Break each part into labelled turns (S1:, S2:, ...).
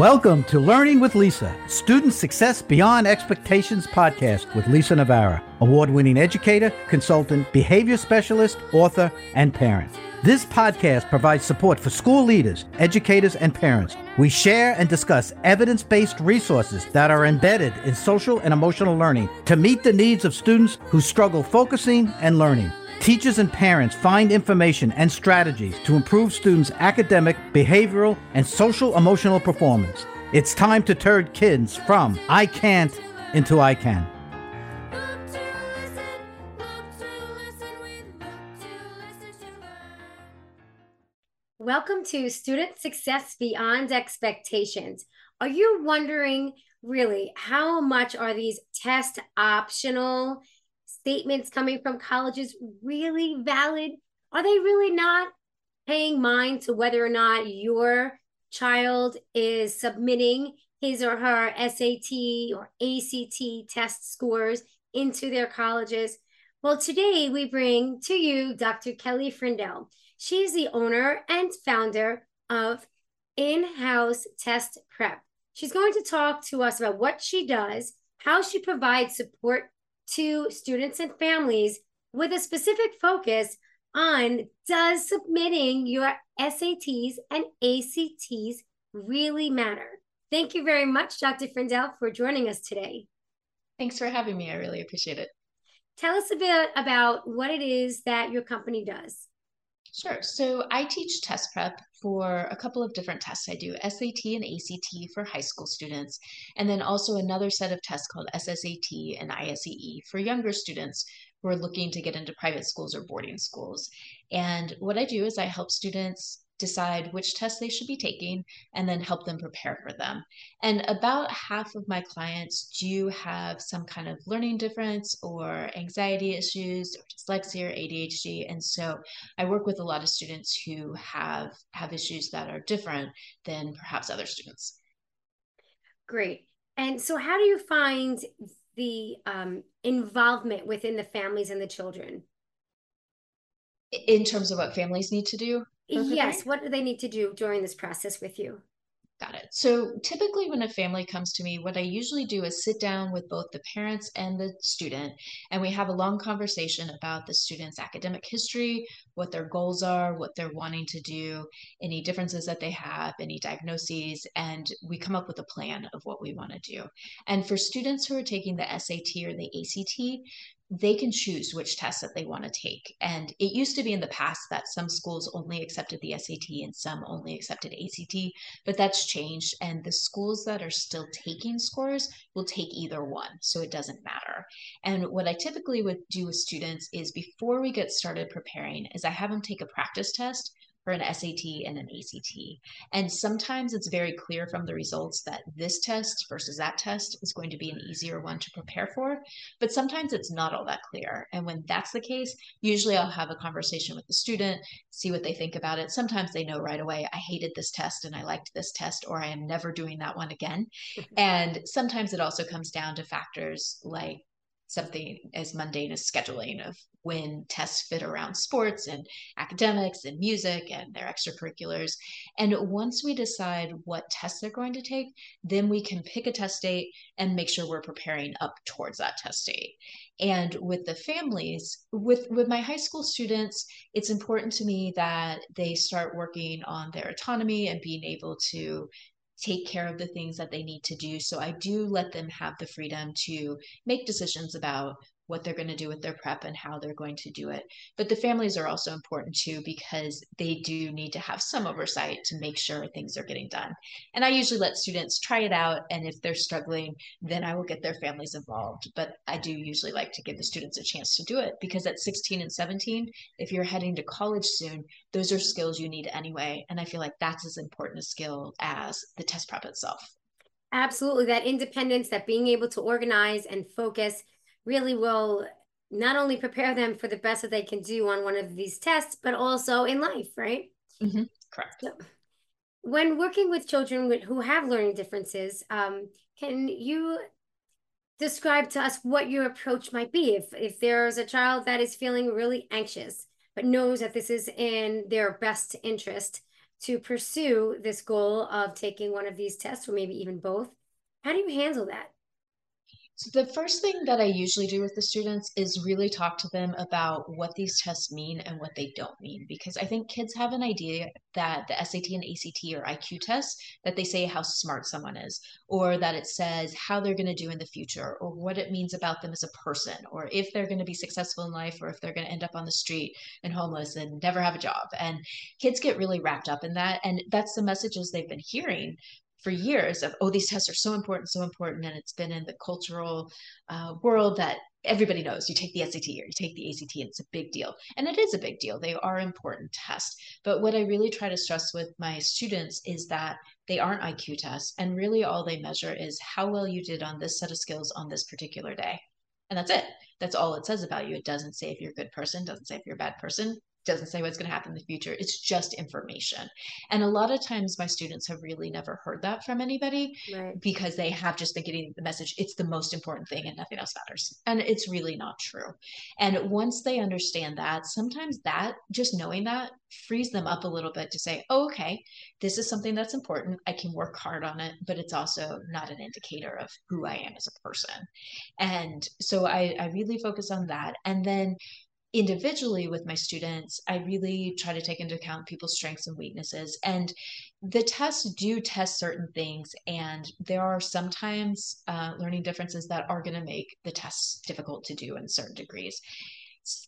S1: Welcome to Learning with Lisa, Student Success Beyond Expectations podcast with Lisa Navarra, award winning educator, consultant, behavior specialist, author, and parent. This podcast provides support for school leaders, educators, and parents. We share and discuss evidence based resources that are embedded in social and emotional learning to meet the needs of students who struggle focusing and learning. Teachers and parents find information and strategies to improve students' academic, behavioral, and social emotional performance. It's time to turn kids from I can't into I can.
S2: Welcome to Student Success Beyond Expectations. Are you wondering really how much are these test optional? Statements coming from colleges really valid? Are they really not paying mind to whether or not your child is submitting his or her SAT or ACT test scores into their colleges? Well, today we bring to you Dr. Kelly Frindell. She's the owner and founder of In House Test Prep. She's going to talk to us about what she does, how she provides support to students and families with a specific focus on does submitting your SATs and ACTs really matter? Thank you very much, Dr. Frindell, for joining us today.
S3: Thanks for having me. I really appreciate it.
S2: Tell us a bit about what it is that your company does.
S3: Sure. So I teach test prep for a couple of different tests. I do SAT and ACT for high school students, and then also another set of tests called SSAT and ISEE for younger students who are looking to get into private schools or boarding schools. And what I do is I help students decide which tests they should be taking and then help them prepare for them. And about half of my clients do have some kind of learning difference or anxiety issues or dyslexia or ADHD. And so I work with a lot of students who have have issues that are different than perhaps other students.
S2: Great. And so how do you find the um, involvement within the families and the children?
S3: In terms of what families need to do?
S2: Yes. What do they need to do during this process with you?
S3: Got it. So typically, when a family comes to me, what I usually do is sit down with both the parents and the student, and we have a long conversation about the student's academic history, what their goals are, what they're wanting to do, any differences that they have, any diagnoses, and we come up with a plan of what we want to do. And for students who are taking the SAT or the ACT, they can choose which tests that they want to take. And it used to be in the past that some schools only accepted the SAT and some only accepted ACT, but that's changed. And the schools that are still taking scores will take either one. So it doesn't matter. And what I typically would do with students is before we get started preparing, is I have them take a practice test for an SAT and an ACT. And sometimes it's very clear from the results that this test versus that test is going to be an easier one to prepare for. But sometimes it's not all that clear. And when that's the case, usually I'll have a conversation with the student, see what they think about it. Sometimes they know right away, I hated this test and I liked this test, or I am never doing that one again. and sometimes it also comes down to factors like something as mundane as scheduling of when tests fit around sports and academics and music and their extracurriculars. And once we decide what tests they're going to take, then we can pick a test date and make sure we're preparing up towards that test date. And with the families, with with my high school students, it's important to me that they start working on their autonomy and being able to take care of the things that they need to do. So I do let them have the freedom to make decisions about what they're going to do with their prep and how they're going to do it. But the families are also important too because they do need to have some oversight to make sure things are getting done. And I usually let students try it out. And if they're struggling, then I will get their families involved. But I do usually like to give the students a chance to do it because at 16 and 17, if you're heading to college soon, those are skills you need anyway. And I feel like that's as important a skill as the test prep itself.
S2: Absolutely. That independence, that being able to organize and focus really will not only prepare them for the best that they can do on one of these tests, but also in life, right?
S3: Mm-hmm. Correct. So,
S2: when working with children who have learning differences, um, can you describe to us what your approach might be if if there's a child that is feeling really anxious but knows that this is in their best interest to pursue this goal of taking one of these tests or maybe even both. How do you handle that?
S3: So the first thing that I usually do with the students is really talk to them about what these tests mean and what they don't mean because I think kids have an idea that the SAT and ACT are IQ tests that they say how smart someone is or that it says how they're going to do in the future or what it means about them as a person or if they're going to be successful in life or if they're going to end up on the street and homeless and never have a job. And kids get really wrapped up in that and that's the messages they've been hearing for years of oh these tests are so important so important and it's been in the cultural uh, world that everybody knows. You take the SAT or you take the ACT and it's a big deal. And it is a big deal. They are important tests. But what I really try to stress with my students is that they aren't IQ tests and really all they measure is how well you did on this set of skills on this particular day. And that's it. That's all it says about you. It doesn't say if you're a good person doesn't say if you're a bad person doesn't say what's going to happen in the future. It's just information. And a lot of times my students have really never heard that from anybody right. because they have just been getting the message it's the most important thing and nothing else matters. And it's really not true. And once they understand that, sometimes that just knowing that frees them up a little bit to say, oh, okay, this is something that's important. I can work hard on it, but it's also not an indicator of who I am as a person. And so I, I really focus on that. And then individually with my students, I really try to take into account people's strengths and weaknesses. And the tests do test certain things, and there are sometimes uh, learning differences that are going to make the tests difficult to do in certain degrees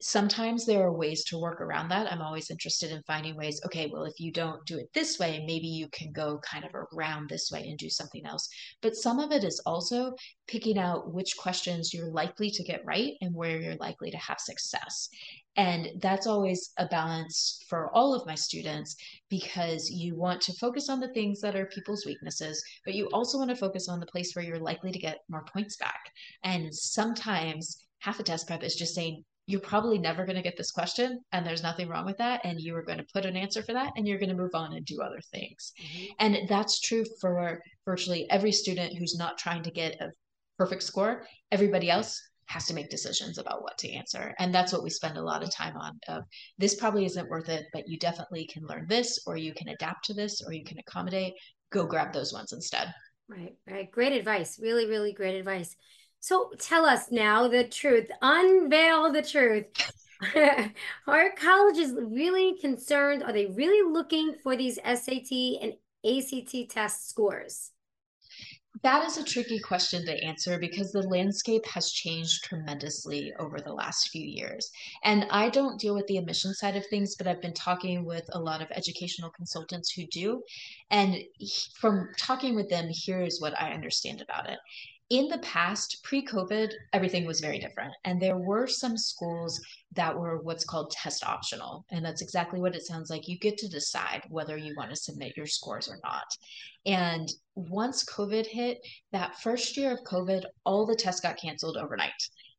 S3: sometimes there are ways to work around that. I'm always interested in finding ways, okay, well, if you don't do it this way, maybe you can go kind of around this way and do something else. But some of it is also picking out which questions you're likely to get right and where you're likely to have success. And that's always a balance for all of my students because you want to focus on the things that are people's weaknesses, but you also want to focus on the place where you're likely to get more points back. And sometimes half a test prep is just saying, you're probably never going to get this question and there's nothing wrong with that and you are going to put an answer for that and you're going to move on and do other things. Mm-hmm. and that's true for virtually every student who's not trying to get a perfect score. Everybody else has to make decisions about what to answer and that's what we spend a lot of time on of this probably isn't worth it but you definitely can learn this or you can adapt to this or you can accommodate. Go grab those ones instead.
S2: Right right. Great advice. Really really great advice so tell us now the truth, unveil the truth. Are colleges really concerned? Are they really looking for these SAT and ACT test scores?
S3: That is a tricky question to answer because the landscape has changed tremendously over the last few years. And I don't deal with the admission side of things, but I've been talking with a lot of educational consultants who do. And from talking with them, here's what I understand about it in the past, pre COVID, everything was very different. And there were some schools that were what's called test optional. And that's exactly what it sounds like. You get to decide whether you want to submit your scores or not. And once COVID hit, that first year of COVID, all the tests got canceled overnight.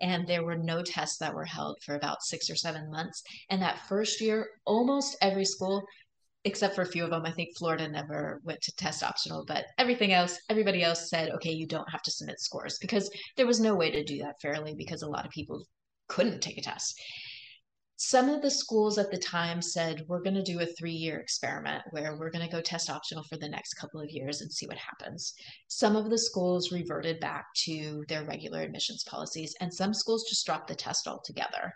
S3: And there were no tests that were held for about six or seven months. And that first year, almost every school except for a few of them. I think Florida never went to test optional, but everything else, everybody else said, okay, you don't have to submit scores because there was no way to do that fairly because a lot of people couldn't take a test. Some of the schools at the time said we're going to do a three year experiment where we're going to go test optional for the next couple of years and see what happens. Some of the schools reverted back to their regular admissions policies and some schools just dropped the test altogether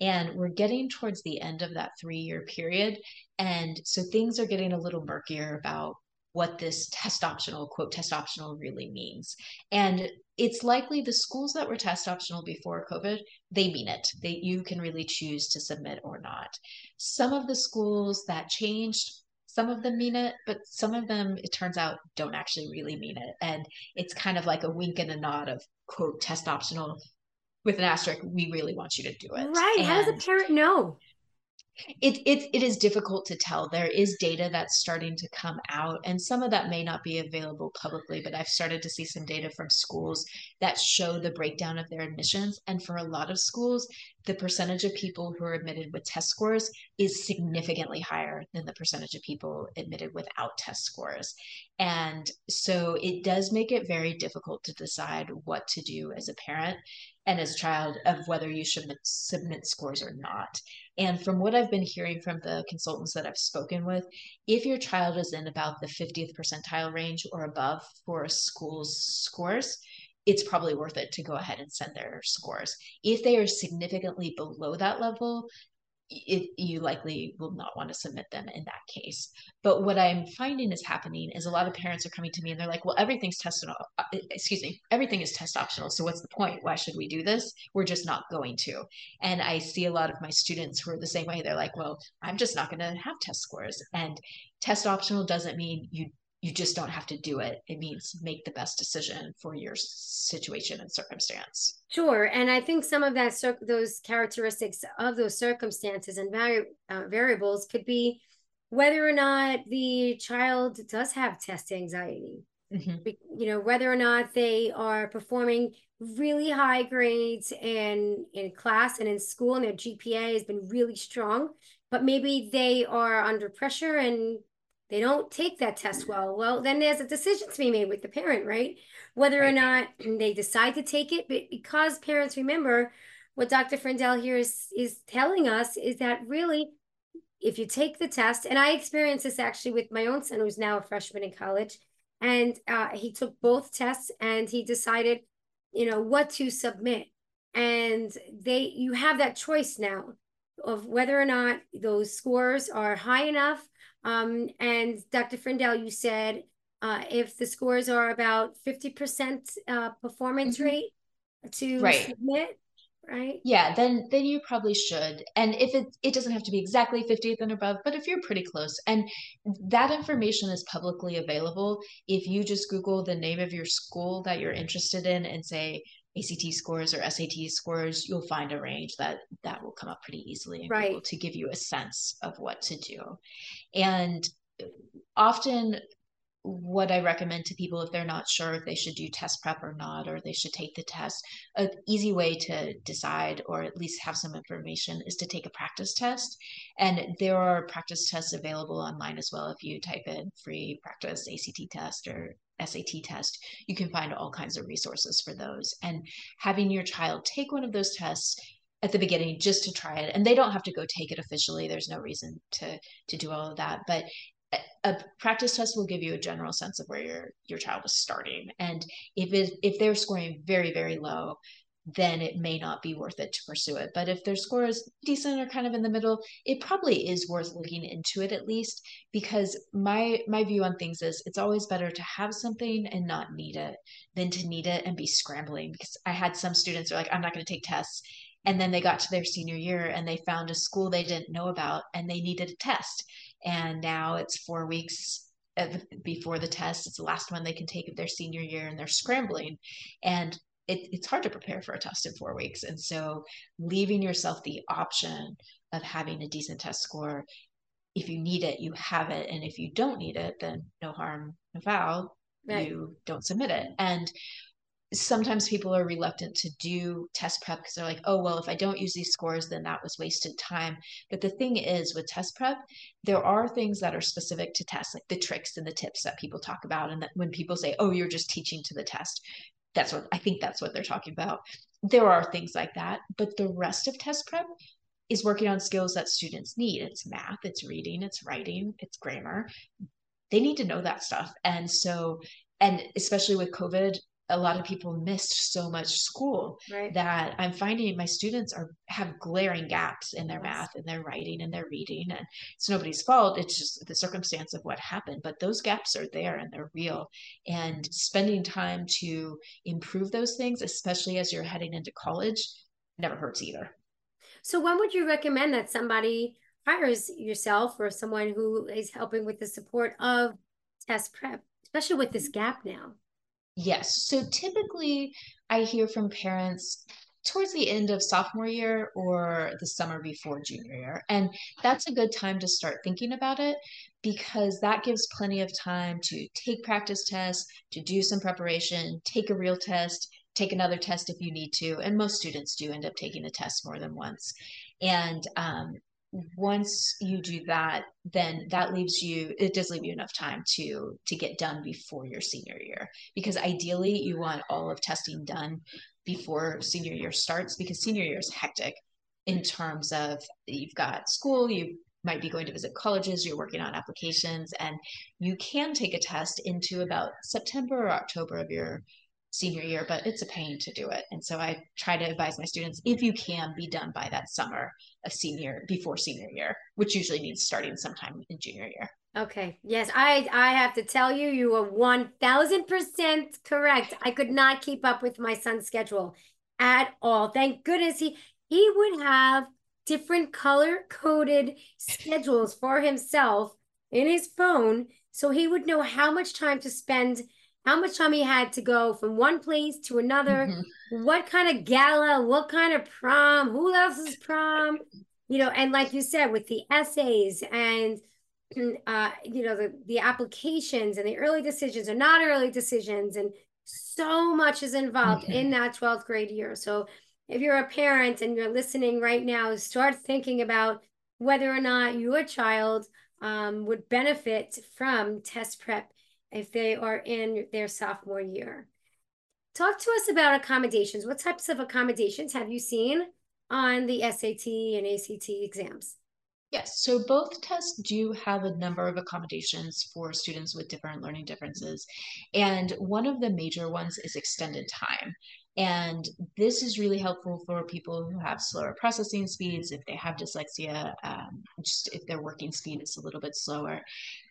S3: and we're getting towards the end of that three year period. And so things are getting a little murkier about what this test optional quote test optional really means. And it's likely the schools that were test optional before covid they mean it. They you can really choose to submit or not. Some of the schools that changed some of them mean it but some of them it turns out don't actually really mean it. And it's kind of like a wink and a nod of quote test optional with an asterisk we really want you to do it
S2: right and how does a parent know
S3: it, it, it is difficult to tell. There is data that's starting to come out, and some of that may not be available publicly, but I've started to see some data from schools that show the breakdown of their admissions. And for a lot of schools, the percentage of people who are admitted with test scores is significantly higher than the percentage of people admitted without test scores. And so it does make it very difficult to decide what to do as a parent and as a child of whether you should submit scores or not. And from what I've been hearing from the consultants that I've spoken with, if your child is in about the 50th percentile range or above for a school's scores, it's probably worth it to go ahead and send their scores. If they are significantly below that level, it, you likely will not want to submit them in that case. But what I'm finding is happening is a lot of parents are coming to me and they're like, well, everything's test, uh, excuse me, everything is test optional. So what's the point? Why should we do this? We're just not going to. And I see a lot of my students who are the same way. They're like, well, I'm just not going to have test scores. And test optional doesn't mean you you just don't have to do it. It means make the best decision for your situation and circumstance.
S2: Sure, and I think some of that those characteristics of those circumstances and vari- uh, variables could be whether or not the child does have test anxiety. Mm-hmm. You know whether or not they are performing really high grades in in class and in school, and their GPA has been really strong, but maybe they are under pressure and they don't take that test well, well, then there's a decision to be made with the parent, right? Whether or not they decide to take it, but because parents remember what Dr. Frindell here is, is telling us is that really, if you take the test, and I experienced this actually with my own son, who's now a freshman in college, and uh, he took both tests and he decided, you know, what to submit. And they, you have that choice now of whether or not those scores are high enough um, and Dr. Frindell, you said uh, if the scores are about 50% uh, performance mm-hmm. rate to right. submit, right?
S3: Yeah, then then you probably should. And if it it doesn't have to be exactly 50th and above, but if you're pretty close, and that information is publicly available, if you just Google the name of your school that you're interested in and say ACT scores or SAT scores, you'll find a range that that will come up pretty easily and right. to give you a sense of what to do. And often what I recommend to people if they're not sure if they should do test prep or not, or they should take the test, an easy way to decide or at least have some information is to take a practice test. And there are practice tests available online as well. If you type in free practice ACT test or SAT test, you can find all kinds of resources for those. And having your child take one of those tests at the beginning just to try it and they don't have to go take it officially there's no reason to to do all of that but a practice test will give you a general sense of where your your child is starting and if it if they're scoring very very low then it may not be worth it to pursue it. But if their score is decent or kind of in the middle it probably is worth looking into it at least because my my view on things is it's always better to have something and not need it than to need it and be scrambling. Because i had some students who are like i'm not going to take tests. And then they got to their senior year and they found a school they didn't know about and they needed a test. And now it's four weeks before the test it's the last one they can take of their senior year and they're scrambling. And it, it's hard to prepare for a test in four weeks and so leaving yourself the option of having a decent test score if you need it you have it and if you don't need it then no harm no foul right. you don't submit it and sometimes people are reluctant to do test prep because they're like, oh, well, if I don't use these scores, then that was wasted time. But the thing is, with test prep, there are things that are specific to tests, like the tricks and the tips that people talk about. And that when people say, oh, you're just teaching to the test, that's what I think that's what they're talking about. There are things like that. But the rest of test prep is working on skills that students need. It's math, it's reading, it's writing, it's grammar. They need to know that stuff. And so, and especially with COVID, a lot of people missed so much school right. that I'm finding my students are have glaring gaps in their yes. math and their writing and their reading and it's nobody's fault it's just the circumstance of what happened but those gaps are there and they're real and spending time to improve those things especially as you're heading into college never hurts either
S2: so when would you recommend that somebody hires yourself or someone who is helping with the support of test prep especially with this mm-hmm. gap now
S3: Yes. So typically, I hear from parents towards the end of sophomore year or the summer before junior year. And that's a good time to start thinking about it because that gives plenty of time to take practice tests, to do some preparation, take a real test, take another test if you need to. And most students do end up taking the test more than once. And um, once you do that, then that leaves you, it does leave you enough time to to get done before your senior year. Because ideally you want all of testing done before senior year starts because senior year is hectic in terms of you've got school, you might be going to visit colleges, you're working on applications, and you can take a test into about September or October of your senior year, but it's a pain to do it. And so I try to advise my students if you can be done by that summer of senior before senior year, which usually means starting sometime in junior year.
S2: Okay. Yes, I I have to tell you, you are one thousand percent correct. I could not keep up with my son's schedule at all. Thank goodness he he would have different color coded schedules for himself in his phone, so he would know how much time to spend, how much time he had to go from one place to another, mm-hmm. what kind of gala, what kind of prom, who else's prom, you know, and like you said, with the essays and uh, you know, the, the applications and the early decisions are not early decisions. And so much is involved okay. in that 12th grade year. So if you're a parent and you're listening right now, start thinking about whether or not your child um, would benefit from test prep if they are in their sophomore year. Talk to us about accommodations. What types of accommodations have you seen on the SAT and ACT exams?
S3: Yes, so both tests do have a number of accommodations for students with different learning differences. And one of the major ones is extended time. And this is really helpful for people who have slower processing speeds, if they have dyslexia, um, just if their working speed is a little bit slower.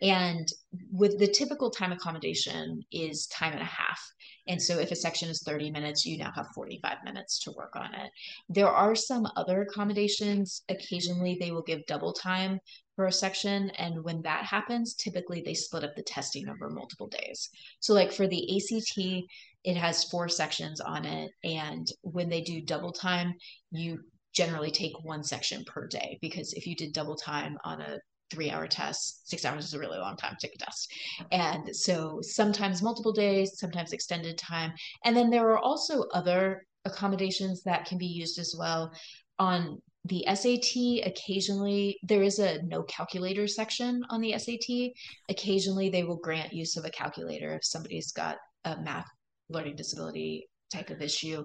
S3: And with the typical time accommodation is time and a half. And so if a section is 30 minutes, you now have 45 minutes to work on it. There are some other accommodations. Occasionally, they will give double time for a section. And when that happens, typically they split up the testing over multiple days. So, like for the ACT, it has four sections on it. And when they do double time, you generally take one section per day because if you did double time on a three hour test, six hours is a really long time to take a test. And so sometimes multiple days, sometimes extended time. And then there are also other accommodations that can be used as well. On the SAT, occasionally there is a no calculator section on the SAT. Occasionally they will grant use of a calculator if somebody's got a math learning disability type of issue.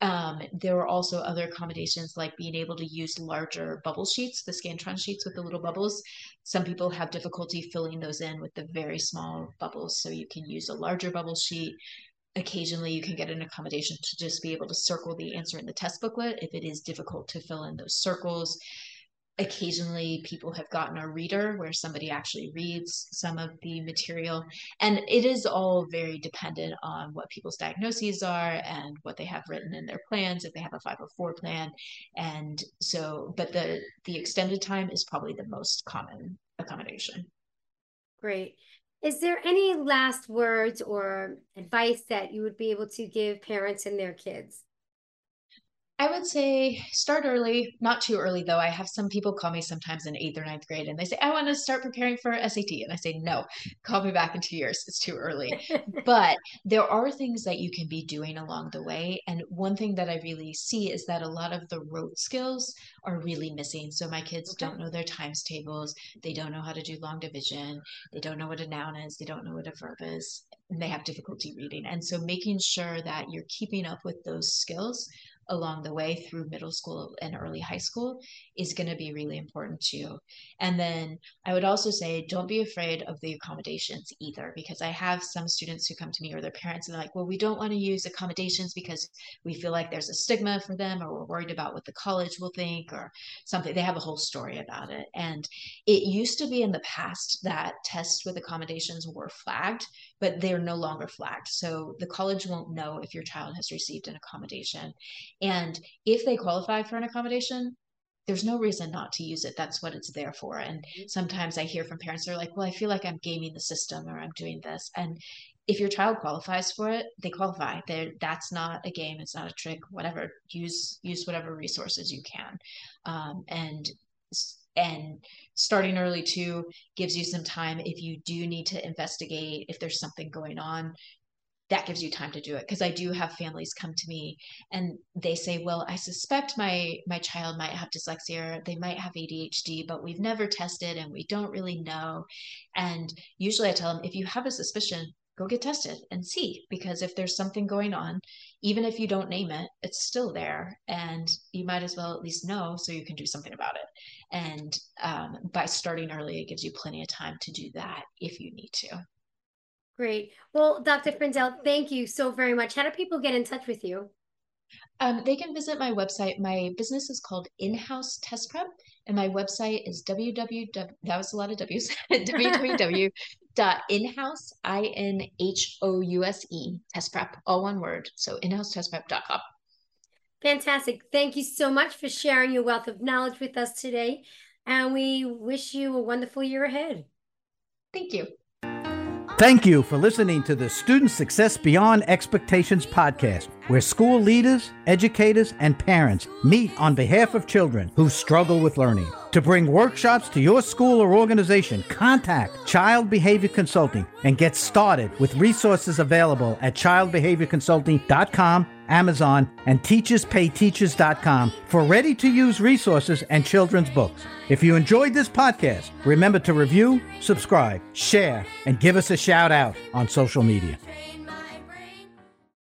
S3: Um, there are also other accommodations like being able to use larger bubble sheets, the Scantron sheets with the little bubbles. Some people have difficulty filling those in with the very small bubbles, so you can use a larger bubble sheet. Occasionally, you can get an accommodation to just be able to circle the answer in the test booklet if it is difficult to fill in those circles occasionally people have gotten a reader where somebody actually reads some of the material. And it is all very dependent on what people's diagnoses are and what they have written in their plans if they have a 504 plan. And so but the the extended time is probably the most common accommodation.
S2: Great. Is there any last words or advice that you would be able to give parents and their kids
S3: I would say start early, not too early though. I have some people call me sometimes in eighth or ninth grade and they say, I want to start preparing for SAT. And I say, no, call me back in two years. It's too early. but there are things that you can be doing along the way. And one thing that I really see is that a lot of the rote skills are really missing. So my kids okay. don't know their times tables. They don't know how to do long division. They don't know what a noun is. They don't know what a verb is. And they have difficulty reading. And so making sure that you're keeping up with those skills along the way through middle school and early high school is going to be really important too. And then I would also say don't be afraid of the accommodations either, because I have some students who come to me or their parents and they're like, well, we don't want to use accommodations because we feel like there's a stigma for them or we're worried about what the college will think or something. They have a whole story about it. And it used to be in the past that tests with accommodations were flagged, but they're no longer flagged. So the college won't know if your child has received an accommodation. And if they qualify for an accommodation, there's no reason not to use it. That's what it's there for. And mm-hmm. sometimes I hear from parents, they're like, well, I feel like I'm gaming the system or I'm doing this. And if your child qualifies for it, they qualify. They're, that's not a game. It's not a trick. Whatever. Use use whatever resources you can, um, and and starting early too gives you some time if you do need to investigate if there's something going on that gives you time to do it. Because i do have families come to me and they say well i suspect my my child might have dyslexia or they might have adhd but we've never tested and we don't really know. And usually i tell them if you have a suspicion go get tested and see because if there's something going on even if you don't name it it's still there and you might as well at least know so you can do something about it and um, by starting early it gives you plenty of time to do that if you need to
S2: Great. Well, Dr. Frindell, thank you so very much. How do people get in touch with you?
S3: Um, they can visit my website. My business is called In-House Test Prep, and my website is www. That was a lot of W's. www.inhouse i n h o u s e test prep all one word. So inhousetestprep.com.
S2: Fantastic. Thank you so much for sharing your wealth of knowledge with us today, and we wish you a wonderful year ahead.
S3: Thank you.
S1: Thank you for listening to the Student Success Beyond Expectations podcast, where school leaders, educators, and parents meet on behalf of children who struggle with learning. To bring workshops to your school or organization, contact Child Behavior Consulting and get started with resources available at childbehaviorconsulting.com, Amazon, and teacherspayteachers.com for ready to use resources and children's books. If you enjoyed this podcast, remember to review, subscribe, share, and give us a shout out on social media.